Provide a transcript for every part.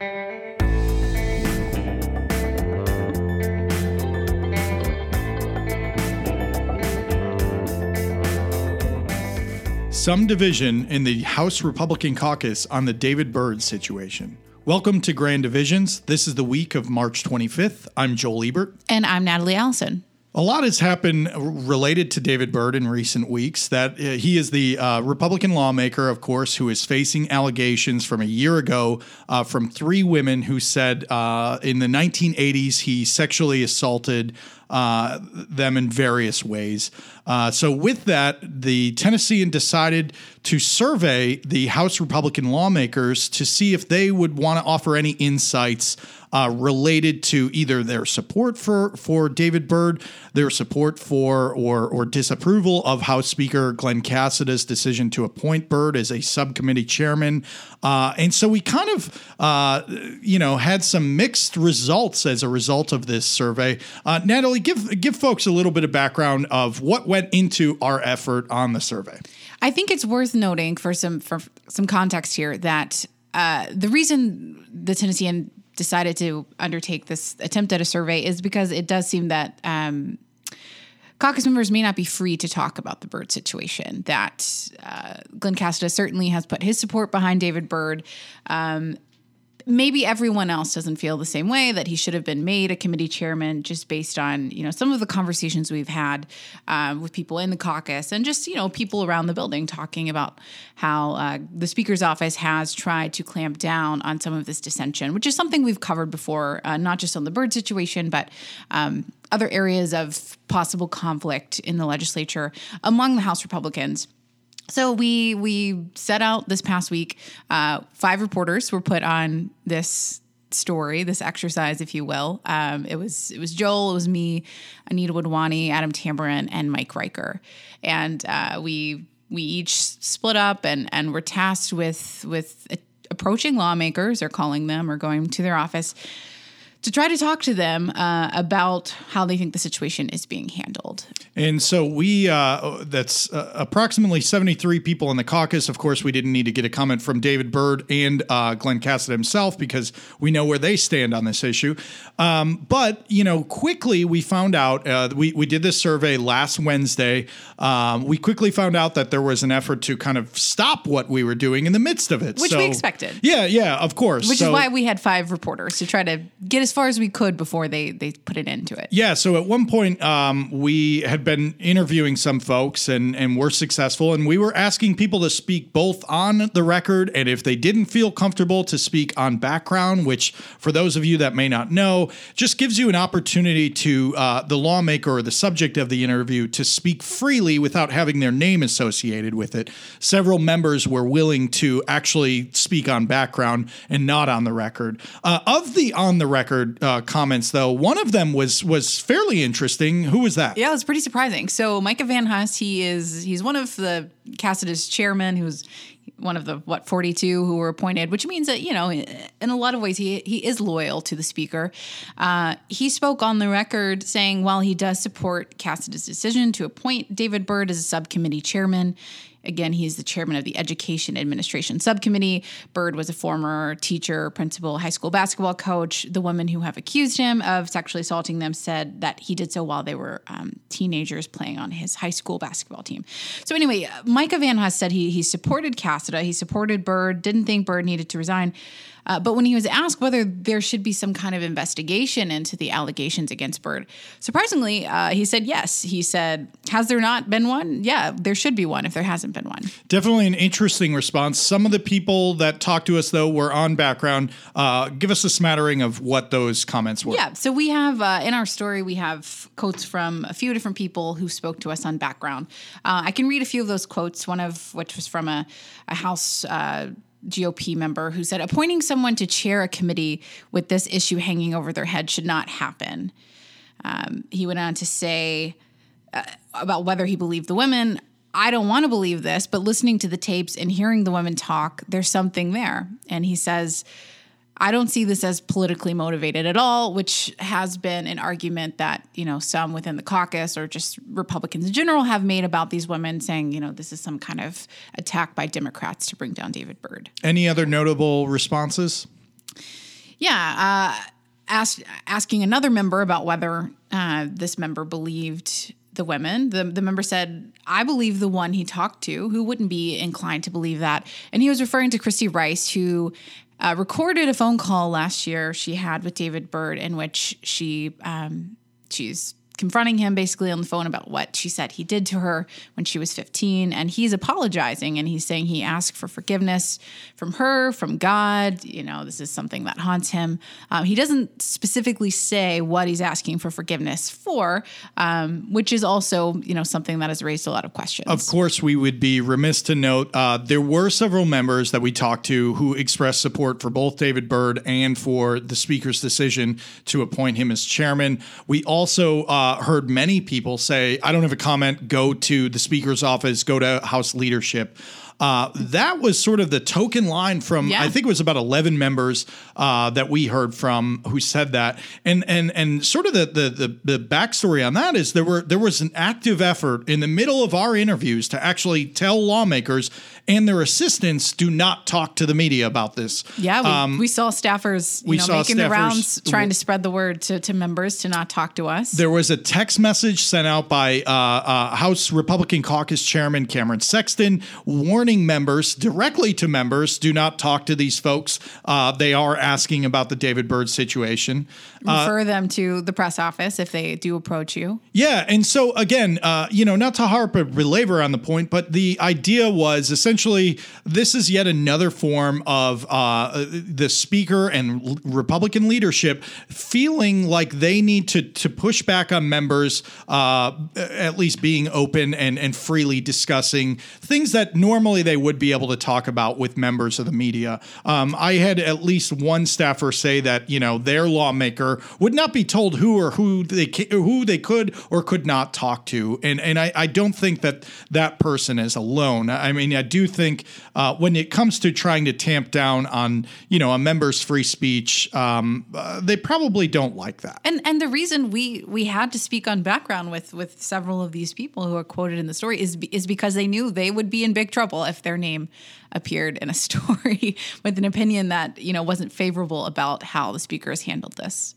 Some division in the House Republican caucus on the David Byrd situation. Welcome to Grand Divisions. This is the week of March 25th. I'm Joel Ebert. And I'm Natalie Allison. A lot has happened related to David Byrd in recent weeks. That uh, he is the uh, Republican lawmaker, of course, who is facing allegations from a year ago uh, from three women who said uh, in the 1980s he sexually assaulted uh, them in various ways. Uh, so, with that, the Tennessean decided to survey the House Republican lawmakers to see if they would want to offer any insights uh, related to either their support for for David Byrd, their support for or or disapproval of House Speaker Glen Casada's decision to appoint Byrd as a subcommittee chairman, uh, and so we kind of uh, you know had some mixed results as a result of this survey. Uh, Natalie, give give folks a little bit of background of what went into our effort on the survey. I think it's worth noting for some for some context here that uh, the reason the Tennessean decided to undertake this attempt at a survey is because it does seem that um, caucus members may not be free to talk about the Byrd situation. That uh, Glen Casada certainly has put his support behind David Byrd. Um, maybe everyone else doesn't feel the same way that he should have been made a committee chairman just based on you know some of the conversations we've had um, with people in the caucus and just you know people around the building talking about how uh, the speaker's office has tried to clamp down on some of this dissension which is something we've covered before uh, not just on the Byrd situation but um, other areas of possible conflict in the legislature among the house republicans so we we set out this past week. Uh, five reporters were put on this story, this exercise, if you will. Um, it was it was Joel, it was me, Anita Wadhwani, Adam Tamburin, and Mike Reicher, and uh, we we each split up and and were tasked with with approaching lawmakers or calling them or going to their office to try to talk to them uh, about how they think the situation is being handled. And so we, uh, that's uh, approximately 73 people in the caucus. Of course, we didn't need to get a comment from David Byrd and uh, Glen Casada himself because we know where they stand on this issue. Um, but, you know, quickly we found out, uh, we, we did this survey last Wednesday. Um, we quickly found out that there was an effort to kind of stop what we were doing in the midst of it. Which so, we expected. Yeah, yeah, of course. Which so, is why we had five reporters to try to get as far as we could before they, they put an end to it. Yeah, so at one point um, we had been interviewing some folks and and were successful and we were asking people to speak both on the record and if they didn't feel comfortable to speak on background which for those of you that may not know just gives you an opportunity to uh, the lawmaker or the subject of the interview to speak freely without having their name associated with it several members were willing to actually speak on background and not on the record uh, of the on the record uh, comments though. One of them was was fairly interesting. Who was that? Yeah it was pretty surprising. So Micah Van Huss, he is he's one of the Casada's chairman, who's one of the what 42 who were appointed, which means that you know in a lot of ways he he is loyal to the speaker. Uh, he spoke on the record saying while he does support Casada's decision to appoint David Byrd as a subcommittee chairman, Again, he's the chairman of the Education Administration Subcommittee. Byrd was a former teacher, principal, high school basketball coach. The women who have accused him of sexually assaulting them said that he did so while they were um, teenagers playing on his high school basketball team. So, anyway, Micah Van Huss said he, he supported Casada, he supported Byrd, didn't think Byrd needed to resign. Uh, but when he was asked whether there should be some kind of investigation into the allegations against Byrd, surprisingly, uh, he said yes. He said, Has there not been one? Yeah, there should be one if there hasn't been one. Definitely an interesting response. Some of the people that talked to us, though, were on background. Uh, give us a smattering of what those comments were. Yeah, so we have uh, in our story, we have quotes from a few different people who spoke to us on background. Uh, I can read a few of those quotes, one of which was from a, a House uh, GOP member who said appointing someone to chair a committee with this issue hanging over their head should not happen. Um, he went on to say uh, about whether he believed the women. I don't want to believe this, but listening to the tapes and hearing the women talk, there's something there. And he says, I don't see this as politically motivated at all, which has been an argument that, you know, some within the caucus or just Republicans in general have made about these women saying, you know, this is some kind of attack by Democrats to bring down David Byrd. Any other notable responses? Yeah, uh, asked asking another member about whether uh, this member believed the women. The the member said, "I believe the one he talked to. Who wouldn't be inclined to believe that?" And he was referring to Christy Rice, who. Uh, recorded a phone call last year she had with David Byrd in which she um, she's confronting him basically on the phone about what she said he did to her when she was 15 and he's apologizing and he's saying he asked for forgiveness from her from god you know this is something that haunts him um, he doesn't specifically say what he's asking for forgiveness for um, which is also you know something that has raised a lot of questions Of course, we would be remiss to note uh, there were several members that we talked to who expressed support for both David Byrd and for the Speaker's decision to appoint him as chairman. We also uh, Uh, heard many people say, I don't have a comment, go to the Speaker's office, go to House leadership. Uh, that was sort of the token line from Yeah. I think it was about eleven members uh, that we heard from who said that, and and and sort of the, the the the backstory on that is there were there was an active effort in the middle of our interviews to actually tell lawmakers and their assistants do not talk to the media about this. yeah we, we saw staffers you Um, we know saw making the rounds trying to spread the word to, to members to not talk to us There was a text message sent out by uh, uh, House Republican Caucus Chairman Cameron Sexton warning members directly to members do not talk to these folks. Uh, they are asking about the David Byrd situation. refer them to the press office if they do approach you Yeah, and so again, uh, you know, not to harp a belabor on the point, but the idea was essentially this is yet another form of uh, the speaker and l- Republican leadership feeling like they need to to push back on members, uh, at least being open and and freely discussing things that normally they would be able to talk about with members of the media. Um, I had at least one staffer say that you know their lawmaker would not be told who or who they who they could or could not talk to, and and I, I don't think that that person is alone. I mean, I do think uh, when it comes to trying to tamp down on you know a member's free speech, um, uh, they probably don't like that. And and the reason we we had to speak on background with with several of these people who are quoted in the story is is because they knew they would be in big trouble if their name appeared in a story with an opinion that you know wasn't favorable about how the speaker has handled this.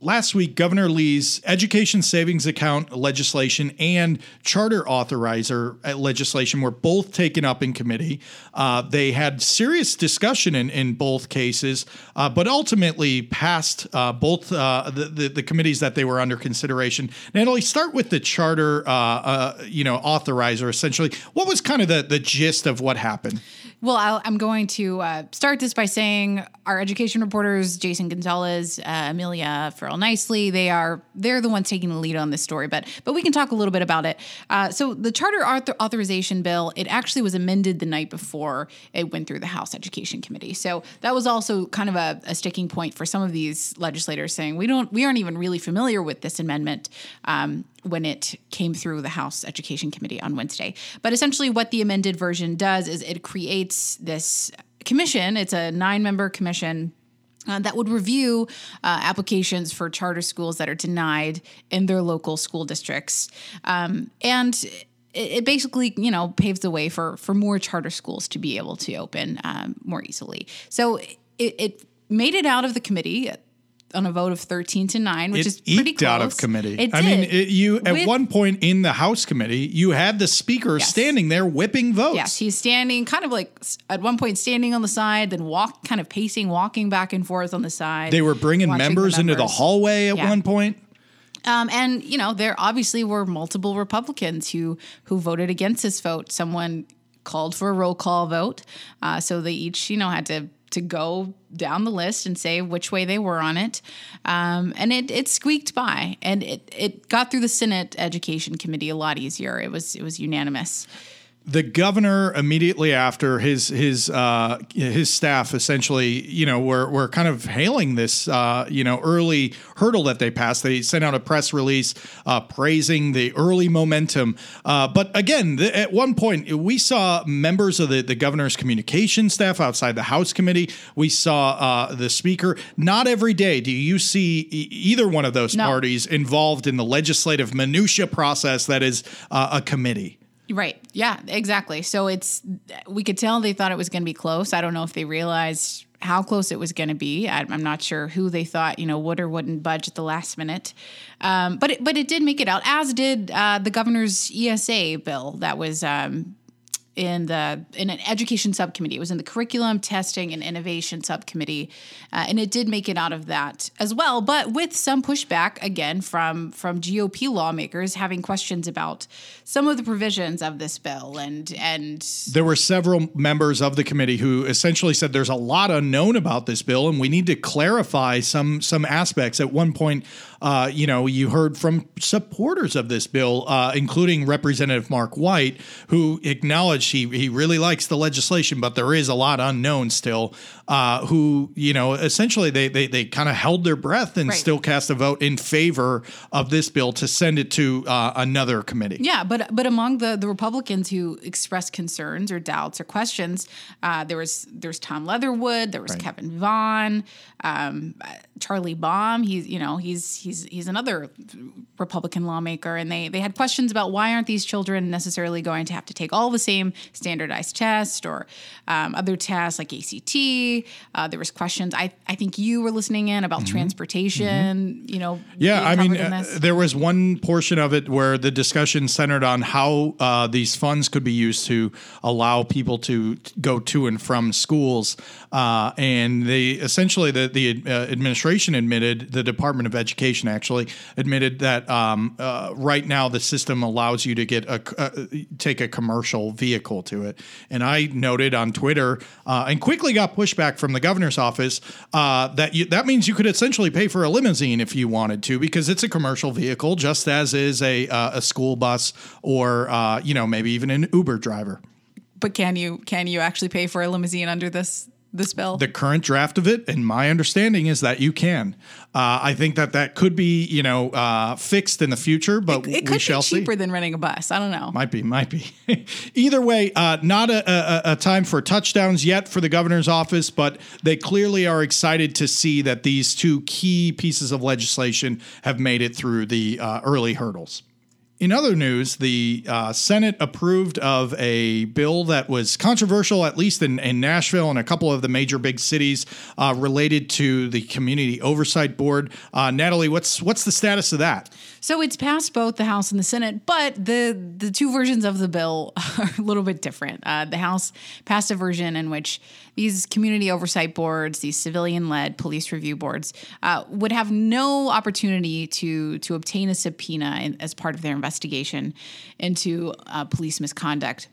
Last week, Governor Lee's education savings account legislation and charter authorizer legislation were both taken up in committee. Uh, they had serious discussion in, in both cases, uh, but ultimately passed uh, both uh, the, the, the committees that they were under consideration. Natalie, start with the charter, uh, uh, you know, authorizer. Essentially, what was kind of the, the gist of what happened? Well, I'll, I'm going to uh, start this by saying our education reporters, Jason Gonzalez, uh, Amelia Ferrell Knisely, they are they're the ones taking the lead on this story. But but we can talk a little bit about it. Uh, so the charter author- authorization bill, it actually was amended the night before it went through the House Education Committee. So that was also kind of a, a sticking point for some of these legislators, saying we don't we aren't even really familiar with this amendment. Um, when it came through the House Education Committee on Wednesday. But essentially, what the amended version does is it creates this commission. It's a nine member commission. Uh, that would review uh, applications for charter schools that are denied in their local school districts, um, and it, it basically, you know, paves the way for for more charter schools to be able to open um, more easily. So it, it made it out of the committee on a vote of thirteen to nine, which it is pretty eked close. out of committee. It I mean, it, you at With- one point in the House committee, you had the speaker Yes. standing there whipping votes. Yes, he's standing, kind of like at one point standing on the side, then walk, kind of pacing, walking back and forth on the side. They were bringing watching the members, into the hallway at Yeah. one point. Um, and you know, there obviously were multiple Republicans who who voted against this vote. Someone called for a roll call vote, uh, so they each, you know, had to to go down the list and say which way they were on it. Um, and it it squeaked by, and it it got through the Senate Education Committee a lot easier. It was it was unanimous. The governor immediately after his his uh, his staff essentially you know were were kind of hailing this uh, you know early hurdle that they passed. They sent out a press release uh, praising the early momentum. Uh, but again, the, at one point we saw members of the the governor's communication staff outside the House committee. We saw uh, the speaker. Not every day do you see e- either one of those No. parties involved in the legislative minutia process that is uh, a committee. Right. Yeah, exactly. So it's we could tell they thought it was going to be close. I don't know if they realized how close it was going to be. I, I'm not sure who they thought you know would or wouldn't budge at the last minute, um, but it, but it did make it out, as did uh, the governor's ESA bill that was. Um, in the in an education subcommittee. It was in the curriculum testing and innovation subcommittee, uh, and it did make it out of that as well. But with some pushback again from from GOP lawmakers having questions about some of the provisions of this bill, and and there were several members of the committee who essentially said there's a lot unknown about this bill, and we need to clarify some some aspects. At one point, uh, you know, you heard from supporters of this bill, uh, including Representative Mark White, who acknowledged he he really likes the legislation, but there is a lot unknown still. Uh, who you know, essentially they they they kind of held their breath and Right. still cast a vote in favor of this bill to send it to uh, another committee. Yeah, but but among the the Republicans who expressed concerns or doubts or questions, uh, there was there's Tom Leatherwood, there was Right. Kevin Vaughn, um, Charlie Baum. He's you know he's he's he's another Republican lawmaker, and they they had questions about why aren't these children necessarily going to have to take all the same standardized tests or um, other tests like ACT. Uh, there was questions. I I think you were listening in about transportation. You know, Mm-hmm. Yeah, I mean, uh, there was one portion of it where the discussion centered on how uh, these funds could be used to allow people to go to and from schools, uh, and they essentially the the uh, administration admitted, the Department of Education actually admitted that um, uh, right now the system allows you to get a uh, take a commercial vehicle to it, and I noted on Twitter uh, and quickly got pushback from the governor's office uh, that you, that means you could essentially pay for a limousine if you wanted to because it's a commercial vehicle, just as is a uh, a school bus or uh, you know maybe even an Uber driver. But can you can you actually pay for a limousine under this this bill? The current draft of it, and my understanding is that you can. Uh, I think that that could be you know uh, fixed in the future, but it we could shall be see. cheaper than renting a bus. I don't know. Might be, might be. Either way, uh, not a, a, a time for touchdowns yet for the governor's office, but they clearly are excited to see that these two key pieces of legislation have made it through the uh, early hurdles. In other news, the uh, Senate approved of a bill that was controversial, at least in, in Nashville and a couple of the major big cities, uh, related to the Community Oversight Board. Uh, Natalie, what's what's the status of that? So it's passed both the House and the Senate, but the the two versions of the bill are a little bit different. Uh, the House passed a version in which these community oversight boards, these civilian-led police review boards, uh, would have no opportunity to to obtain a subpoena in, as part of their investigation into uh, police misconduct.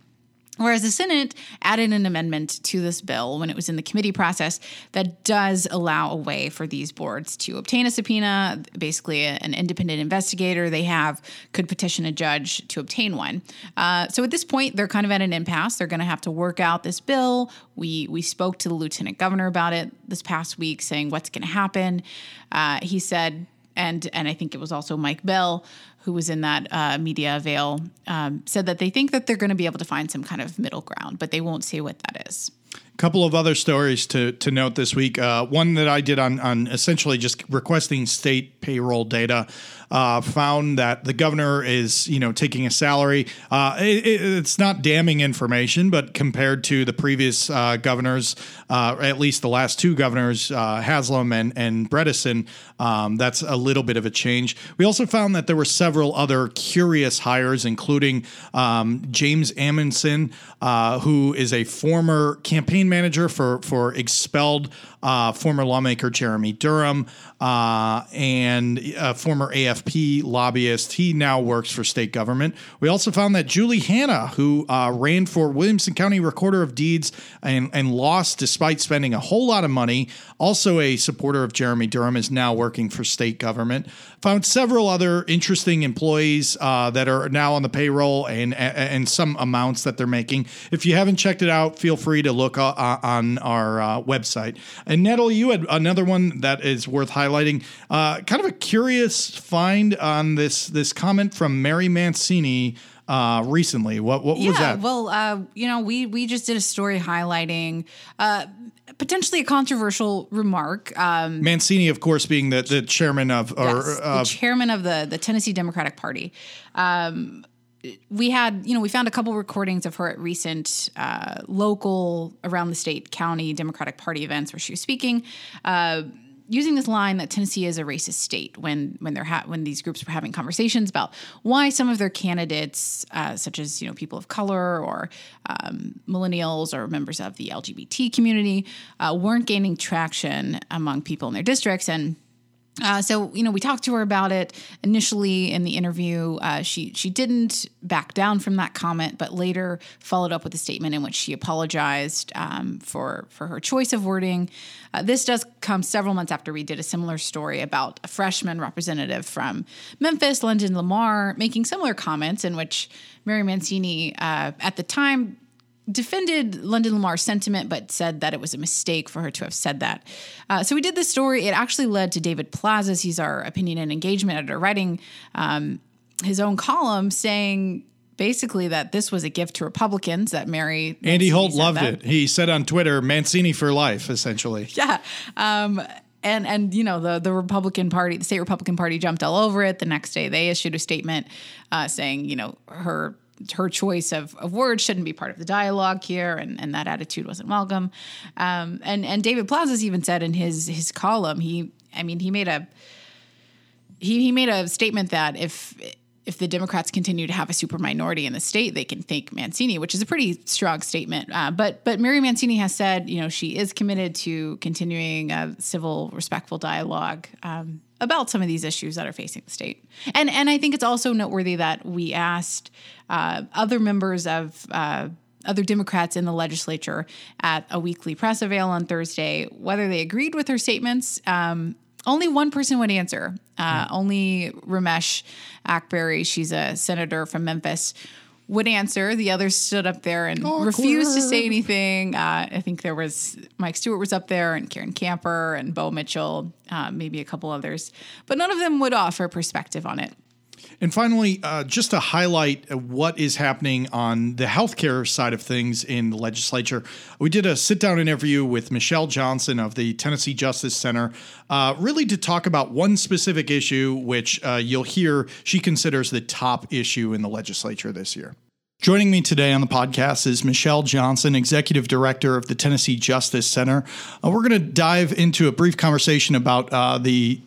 Whereas the Senate added an amendment to this bill when it was in the committee process that does allow a way for these boards to obtain a subpoena. Basically, an independent investigator they have could petition a judge to obtain one. Uh, so at this point, they're kind of at an impasse. They're going to have to work out this bill. We we spoke to the lieutenant governor about it this past week, saying what's going to happen. Uh, he said and and I think it was also Mike Bell who was in that uh, media avail um, said that they think that they're going to be able to find some kind of middle ground, but they won't say what that is. A couple of other stories to to note this week. Uh, one that I did on on essentially just requesting state payroll data. Uh, found that the governor is, you know, taking a salary. Uh, it, it- it's not damning information, but compared to the previous uh, governors, uh, at least the last two governors, uh, Haslam and and Bredesen, um, that's a little bit of a change. We also found that there were several other curious hires, including um, James Amundsen, uh, who is a former campaign manager for for expelled former lawmaker Jeremy Durham and former Lobbyist. He now works for state government. We also found that Julie Hanna, who uh, ran for Williamson County Recorder of Deeds and, and lost despite spending a whole lot of money, also a supporter of Jeremy Durham, is now working for state government. Found several other interesting employees uh, that are now on the payroll and and some amounts that they're making. If you haven't checked it out, feel free to look uh, on our uh, website. And Natalie, you had another one that is worth highlighting. Uh, kind of a curious find on this this comment from Mary Mancini uh, recently. What what was that? well, uh, you know, we we just did a story highlighting uh, potentially a controversial remark. Um, Mancini, of course, being the, the chairman of or yes, the chairman of the the Tennessee Democratic Party. Um, we had, you know, we found a couple recordings of her at recent uh, local, around the state, county Democratic Party events where she was speaking. Using this line that Tennessee is a racist state when when they're ha- when these groups were having conversations about why some of their candidates, uh, such as you know people of color or um, millennials or members of the LGBT community, uh, weren't gaining traction among people in their districts and. Uh, so you know, we talked to her about it initially in the interview. Uh, she she didn't back down from that comment, but later followed up with a statement in which she apologized um, for for her choice of wording. Uh, this does come several months after we did a similar story about a freshman representative from Memphis, London Lamar, making similar comments in which Mary Mancini, uh, at the time, defended London Lamar's sentiment, but said that it was a mistake for her to have said that. Uh, so we did this story. It actually led to David Plazas. He's our opinion and engagement editor, writing um, his own column saying basically that this was a gift to Republicans that Mary Mancini Andy Holt loved that. it. He said on Twitter, "Mancini for life," essentially. Yeah. Um, and and you know the the Republican Party, the state Republican Party jumped all over it. The next day, they issued a statement uh, saying, you know, her her choice of, of words shouldn't be part of the dialogue here, and, and that attitude wasn't welcome. Um, and and David Plazas even said in his his column, he I mean he made a he he made a statement that if if the Democrats continue to have a super minority in the state, they can thank Mancini, which is a pretty strong statement. Uh, but but Mary Mancini has said, you know, she is committed to continuing a civil, respectful dialogue um, about some of these issues that are facing the state. And and I think it's also noteworthy that we asked uh, other members of. Uh, other Democrats in the legislature at a weekly press avail on Thursday, whether they agreed with her statements. Um, only one person would answer. Uh, mm. Only Raumesh Akbari, she's a senator from Memphis, would answer. The others stood up there and Awkward. refused to say anything. Uh, I think there was Mike Stewart was up there, and Karen Camper, and Bo Mitchell, uh, maybe a couple others, but none of them would offer perspective on it. And finally, uh, just to highlight what is happening on the healthcare side of things in the legislature, we did a sit down interview with Michele Johnson of the Tennessee Justice Center, uh, really to talk about one specific issue, which uh, you'll hear she considers the top issue in the legislature this year. Joining me today on the podcast is Michele Johnson, Executive Director of the Tennessee Justice Center. Uh, we're going to dive into a brief conversation about uh, the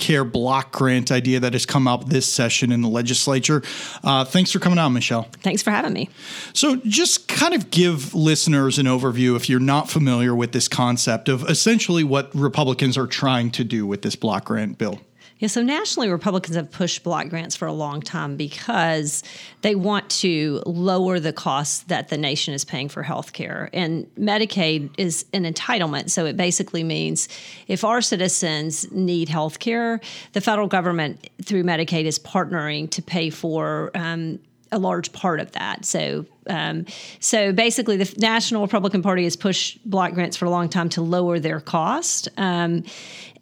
Care block grant idea that has come up this session in the legislature. Uh, thanks for coming on, Michele. Thanks for having me. So, just kind of give listeners an overview, if you're not familiar with this concept, of essentially what Republicans are trying to do with this block grant bill. Yeah, so nationally, Republicans have pushed block grants for a long time because they want to lower the costs that the nation is paying for health care. And Medicaid is an entitlement. So it basically means if our citizens need health care, the federal government, through Medicaid, is partnering to pay for um, a large part of that. So, um, so basically, the National Republican Party has pushed block grants for a long time to lower their cost. Um,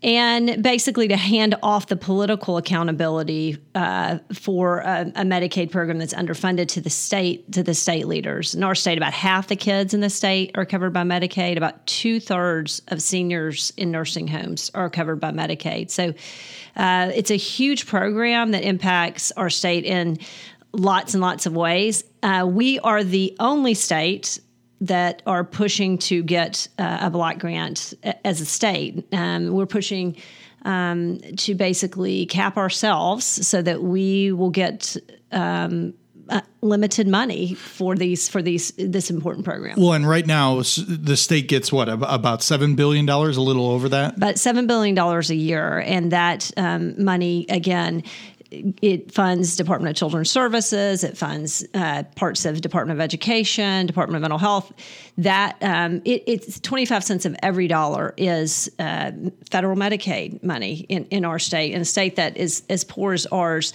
and basically to hand off the political accountability uh, for a, a, Medicaid program that's underfunded to the state to the state leaders. In our state, about half the kids in the state are covered by Medicaid. About two thirds of seniors in nursing homes are covered by Medicaid. So uh, it's a huge program that impacts our state in lots and lots of ways. Uh, we are the only state that are pushing to get uh, a block grant as a state. Um, we're pushing um, to basically cap ourselves so that we will get um, uh, limited money for these for these this important program. Well, and right now the state gets what about seven billion dollars, a little over that. About seven billion dollars a year, and that um, money again it funds Department of Children's Services, it funds uh, parts of Department of Education, Department of Mental Health. That um, it, it's 25 cents of every dollar is uh, federal Medicaid money in, in our state, in a state that is as poor as ours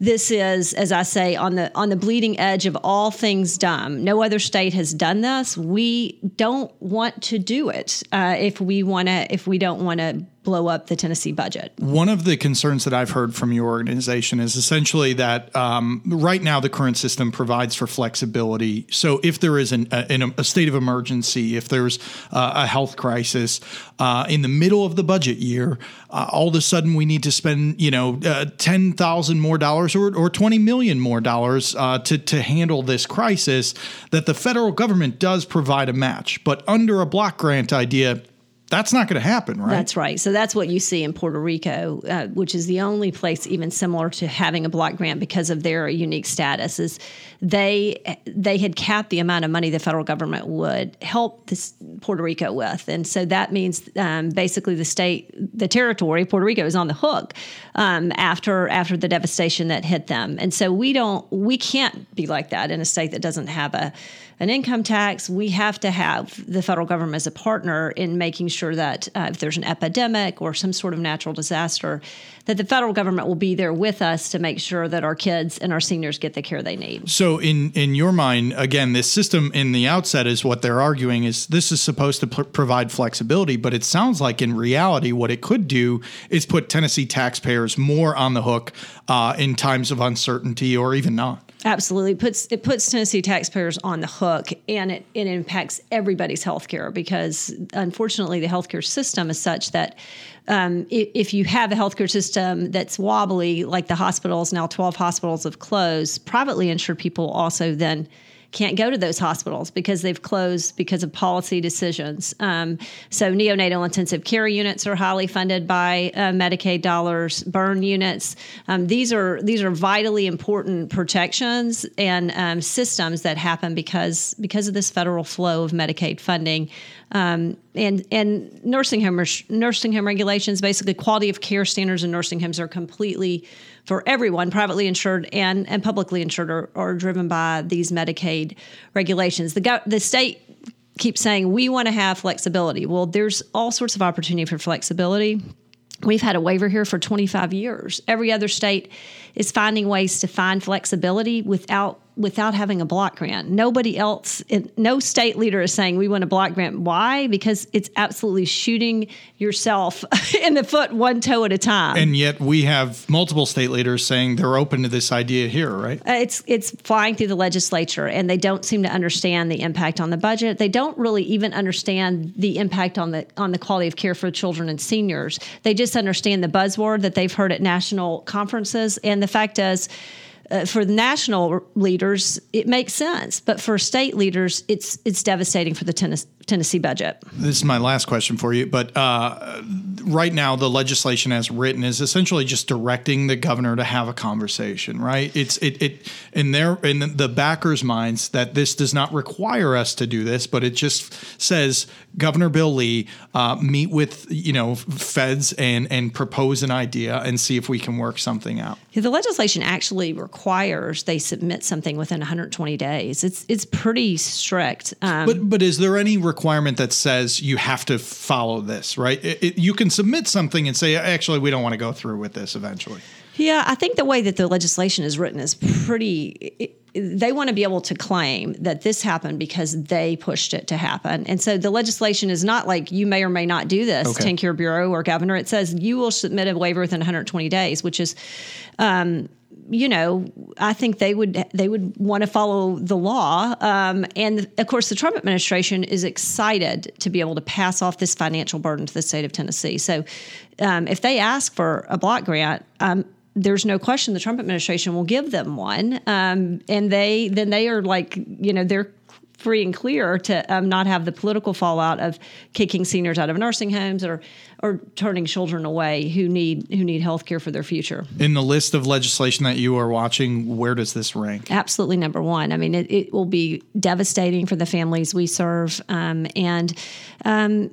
this is, as I say, on the on the bleeding edge of all things dumb. No other state has done this. We don't want to do it uh, if we want to. If we don't want to blow up the Tennessee budget. One of the concerns that I've heard from your organization is essentially that um, right now the current system provides for flexibility. So if there is an, a, a, state of emergency, if there's uh, a health crisis uh, in the middle of the budget year, uh, all of a sudden we need to spend you know uh, ten thousand more dollars or, or twenty million more dollars uh, to to handle this crisis. That the federal government does provide a match, but under a block grant idea that's not going to happen, right? That's right. So that's what you see in Puerto Rico, uh, which is the only place even similar to having a block grant because of their unique status. Is they they had capped the amount of money the federal government would help this Puerto Rico with, and so that means um, basically the state, the territory, Puerto Rico is on the hook um, after after the devastation that hit them, and so we don't we can't be like that in a state that doesn't have a an income tax. We have to have the federal government as a partner in making sure that uh, if there's an epidemic or some sort of natural disaster, that the federal government will be there with us to make sure that our kids and our seniors get the care they need. So, in in your mind, again, this system in the outset is what they're arguing is this is supposed to pr- provide flexibility, but it sounds like in reality, what it could do is put Tennessee taxpayers more on the hook uh, in times of uncertainty or even not. Absolutely, it puts it puts Tennessee taxpayers on the hook, and it, it impacts everybody's health care because unfortunately the healthcare system is such that um, if, you have a healthcare system that's wobbly, like the hospitals now, twelve hospitals have closed. Privately insured people also then can't go to those hospitals because they've closed because of policy decisions. Um, so neonatal intensive care units are highly funded by uh, Medicaid dollars. Burn units. Um, these are these are vitally important protections and um, systems that happen because because of this federal flow of Medicaid funding. Um, and and nursing home nursing home regulations, basically quality of care standards in nursing homes are completely for everyone, privately insured and, and publicly insured, are, are driven by these Medicaid regulations. The, go- the state keeps saying we want to have flexibility. Well, there's all sorts of opportunity for flexibility. We've had a waiver here for 25 years. Every other state is finding ways to find flexibility without without having a block grant. Nobody else, no state leader is saying we want a block grant. Why? Because it's absolutely shooting yourself in the foot one toe at a time. And yet we have multiple state leaders saying they're open to this idea here, right? Uh, it's it's flying through the legislature, and they don't seem to understand the impact on the budget. They don't really even understand the impact on the on the quality of care for children and seniors. They just understand the buzzword that they've heard at national conferences, and the fact is uh, for the national leaders, it makes sense, but for state leaders, it's it's devastating for the tennis, Tennessee budget. This is my last question for you, but uh, right now the legislation as written is essentially just directing the governor to have a conversation. Right? It's it it in their in the backers' minds that this does not require us to do this, but it just says Governor Bill Lee uh, meet with you know feds and and propose an idea and see if we can work something out. The legislation actually requires they submit something within 120 days. It's it's pretty strict. Um, but but is there any requirement that says you have to follow this? Right? It, it, you can submit something and say actually we don't want to go through with this eventually. Yeah, I think the way that the legislation is written is pretty. It, they want to be able to claim that this happened because they pushed it to happen. And so the legislation is not like you may or may not do this, okay. TennCare Bureau or governor. It says you will submit a waiver within 120 days, which is, um, you know, I think they would they would want to follow the law. Um, and of course, the Trump administration is excited to be able to pass off this financial burden to the state of Tennessee. So, um, if they ask for a block grant, um, there's no question the Trump administration will give them one, um, and they then they are like you know they're free and clear to um, not have the political fallout of kicking seniors out of nursing homes or or turning children away who need who need health care for their future. In the list of legislation that you are watching, where does this rank? Absolutely number one. I mean, it, it will be devastating for the families we serve, um, and um,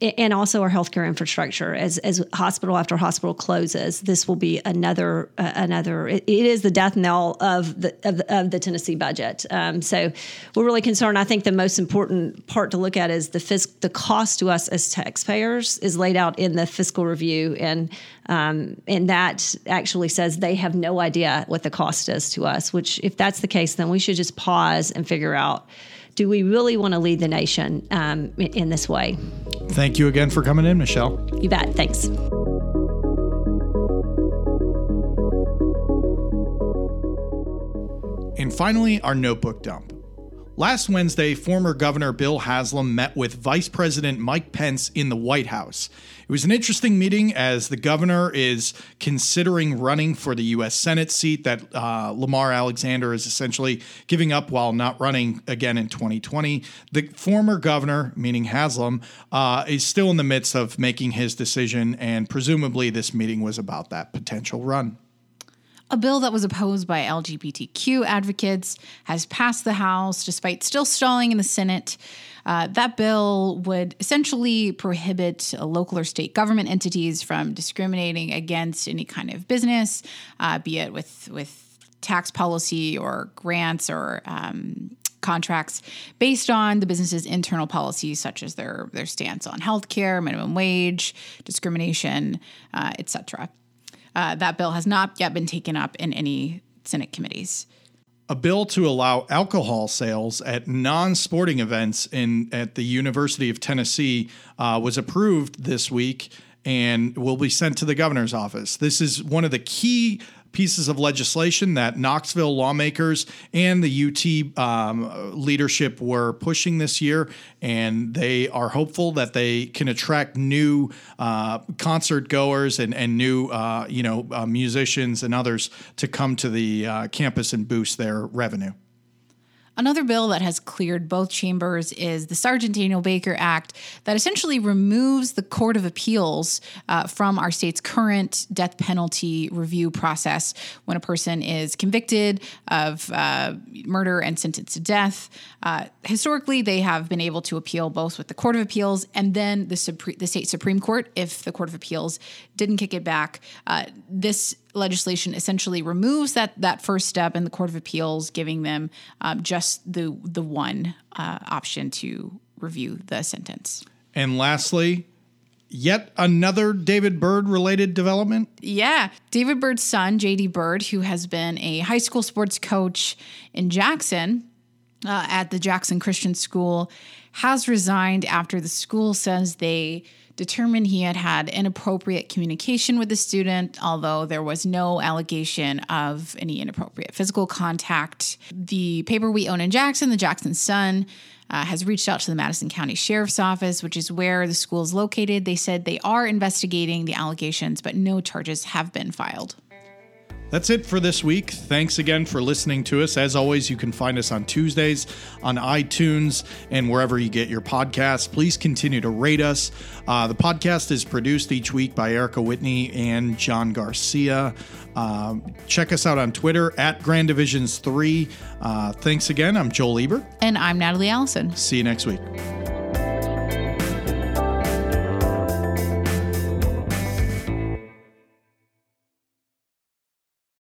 and also our healthcare infrastructure. As as hospital after hospital closes this will be another uh, another it, it is the death knell of the of the, of the Tennessee budget. Um, so we're really concerned. I think the most important part to look at is the fisc the cost to us as taxpayers is laid out in the fiscal review. And um, and that actually says they have no idea what the cost is to us which if that's the case then we should just pause and figure out do we really want to lead the nation um, in this way? Thank you again for coming in, Michele. You bet. Thanks. And finally, our notebook dump. Last Wednesday, former Governor Bill Haslam met with Vice President Mike Pence in the White House. It was an interesting meeting as the governor is considering running for the U.S. Senate seat that uh, Lamar Alexander is essentially giving up while not running again in 2020. The former governor, meaning Haslam, uh, is still in the midst of making his decision, and presumably this meeting was about that potential run. A bill that was opposed by LGBTQ advocates has passed the House despite still stalling in the Senate. Uh, that bill would essentially prohibit uh, local or state government entities from discriminating against any kind of business, uh, be it with with tax policy or grants or um, contracts based on the business's internal policies, such as their their stance on healthcare, minimum wage, discrimination, uh, etc. Uh, that bill has not yet been taken up in any Senate committees. A bill to allow alcohol sales at non-sporting events in at the University of Tennessee uh, was approved this week and will be sent to the governor's office. This is one of the key pieces of legislation that Knoxville lawmakers and the UT um, leadership were pushing this year, and they are hopeful that they can attract new uh, concert goers and, and new uh, you know uh, musicians and others to come to the uh, campus and boost their revenue. Another bill that has cleared both chambers is the Sergeant Daniel Baker Act that essentially removes the Court of Appeals uh, from our state's current death penalty review process when a person is convicted of uh, murder and sentenced to death. Uh, historically, they have been able to appeal both with the Court of Appeals and then the, Supre- the state Supreme Court if the Court of Appeals didn't kick it back. Uh, this legislation essentially removes that that first step in the Court of Appeals, giving them um, just the the one uh, option to review the sentence. And lastly, yet another David Byrd related development? Yeah. David Byrd's son, JD Byrd, who has been a high school sports coach in Jackson uh, at the Jackson Christian School, has resigned after the school says they determined he had had inappropriate communication with the student, although there was no allegation of any inappropriate physical contact. The paper we own in Jackson, the Jackson Sun, uh, has reached out to the Madison County Sheriff's Office, which is where the school is located. They said they are investigating the allegations, but no charges have been filed. That's it for this week. Thanks again for listening to us. As always, you can find us on Tuesdays on iTunes and wherever you get your podcasts. Please continue to rate us. Uh, the podcast is produced each week by Erica Whitney and John Garcia. Uh, check us out on Twitter at Grand Divisions 3. Uh, thanks again. I'm Joel Ebert. And I'm Natalie Allison. See you next week.